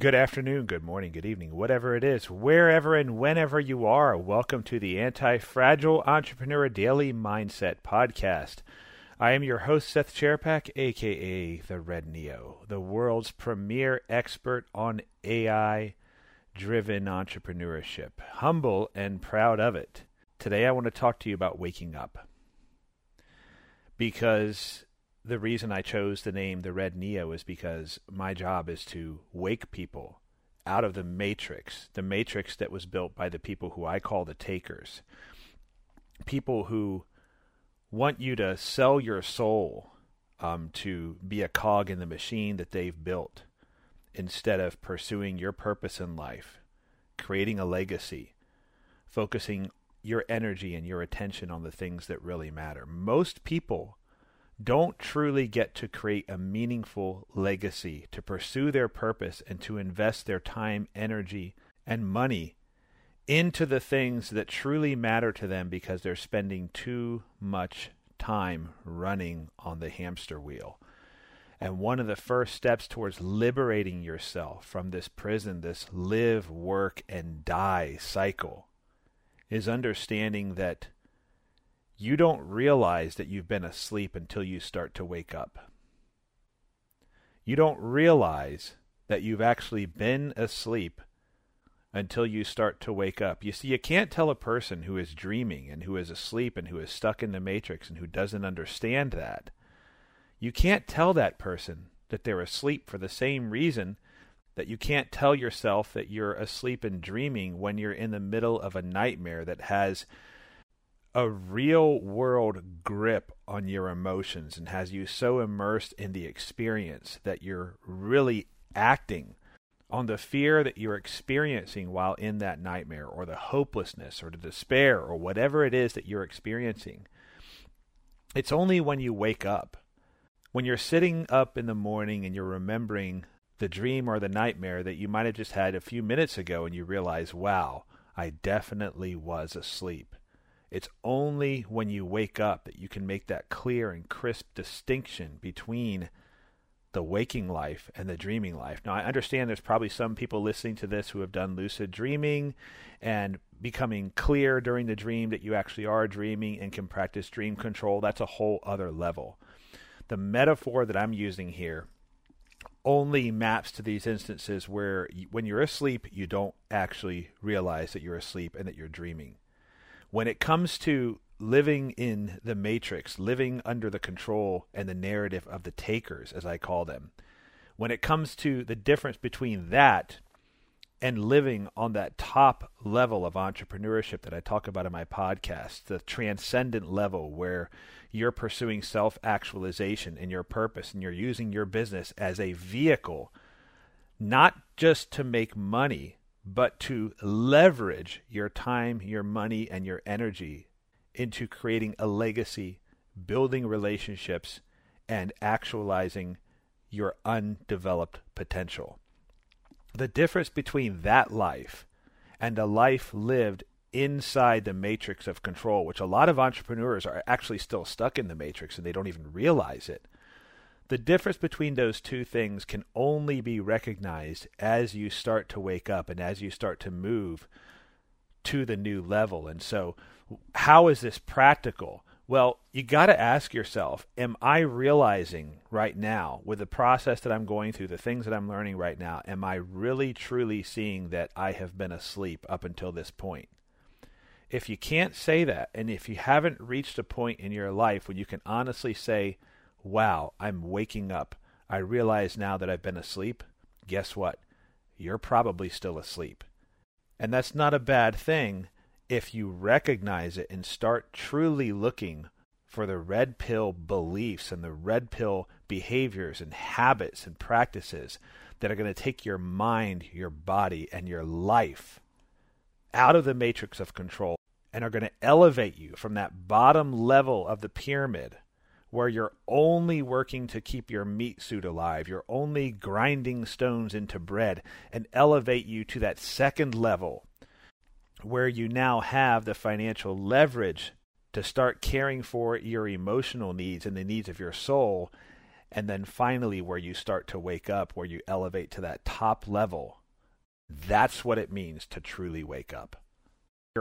Good afternoon, good morning, good evening, whatever it is, wherever and whenever you are. Welcome to the Anti Fragile Entrepreneur Daily Mindset Podcast. I am your host, Seth Czerepak, aka the Red Neo, the world's premier expert on AI driven entrepreneurship. Humble and proud of it. Today, I want to talk to you about waking up. Because the reason I chose the name the Red Neo is because my job is to wake people out of the matrix, the matrix that was built by the people who I call the takers. People who want you to sell your soul um, to be a cog in the machine that they've built instead of pursuing your purpose in life, creating a legacy, focusing your energy and your attention on the things that really matter. Most people don't truly get to create a meaningful legacy, to pursue their purpose, and to invest their time, energy, and money into the things that truly matter to them because they're spending too much time running on the hamster wheel. And one of the first steps towards liberating yourself from this prison, this live, work, and die cycle, is understanding that you don't realize that you've been asleep until you start to wake up. You don't realize that you've actually been asleep until you start to wake up. You see, you can't tell a person who is dreaming and who is asleep and who is stuck in the matrix and who doesn't understand that. You can't tell that person that they're asleep for the same reason that you can't tell yourself that you're asleep and dreaming when you're in the middle of a nightmare that has a real world grip on your emotions and has you so immersed in the experience that you're really acting on the fear that you're experiencing while in that nightmare or the hopelessness or the despair or whatever it is that you're experiencing. It's only when you wake up, when you're sitting up in the morning and you're remembering the dream or the nightmare that you might have just had a few minutes ago and you realize, wow, I definitely was asleep. It's only when you wake up that you can make that clear and crisp distinction between the waking life and the dreaming life. Now, I understand there's probably some people listening to this who have done lucid dreaming and becoming clear during the dream that you actually are dreaming and can practice dream control. That's a whole other level. The metaphor that I'm using here only maps to these instances where when you're asleep, you don't actually realize that you're asleep and that you're dreaming when it comes to living in the matrix, living under the control and the narrative of the takers, as I call them, when it comes to the difference between that and living on that top level of entrepreneurship that I talk about in my podcast, the transcendent level where you're pursuing self actualization and your purpose and you're using your business as a vehicle, not just to make money, but to leverage your time, your money, and your energy into creating a legacy, building relationships, and actualizing your undeveloped potential. The difference between that life and a life lived inside the matrix of control, which a lot of entrepreneurs are actually still stuck in the matrix and they don't even realize it the difference between those two things can only be recognized as you start to wake up and as you start to move to the new level. And so, how is this practical? Well, you got to ask yourself, am I realizing right now, with the process that I'm going through, the things that I'm learning right now, am I really truly seeing that I have been asleep up until this point? If you can't say that, and if you haven't reached a point in your life when you can honestly say, wow, I'm waking up. I realize now that I've been asleep. Guess what? You're probably still asleep. And that's not a bad thing if you recognize it and start truly looking for the red pill beliefs and the red pill behaviors and habits and practices that are going to take your mind, your body, and your life out of the matrix of control and are going to elevate you from that bottom level of the pyramid where you're only working to keep your meat suit alive, you're only grinding stones into bread, and elevate you to that second level where you now have the financial leverage to start caring for your emotional needs and the needs of your soul. And then finally, where you start to wake up, where you elevate to that top level, that's what it means to truly wake up.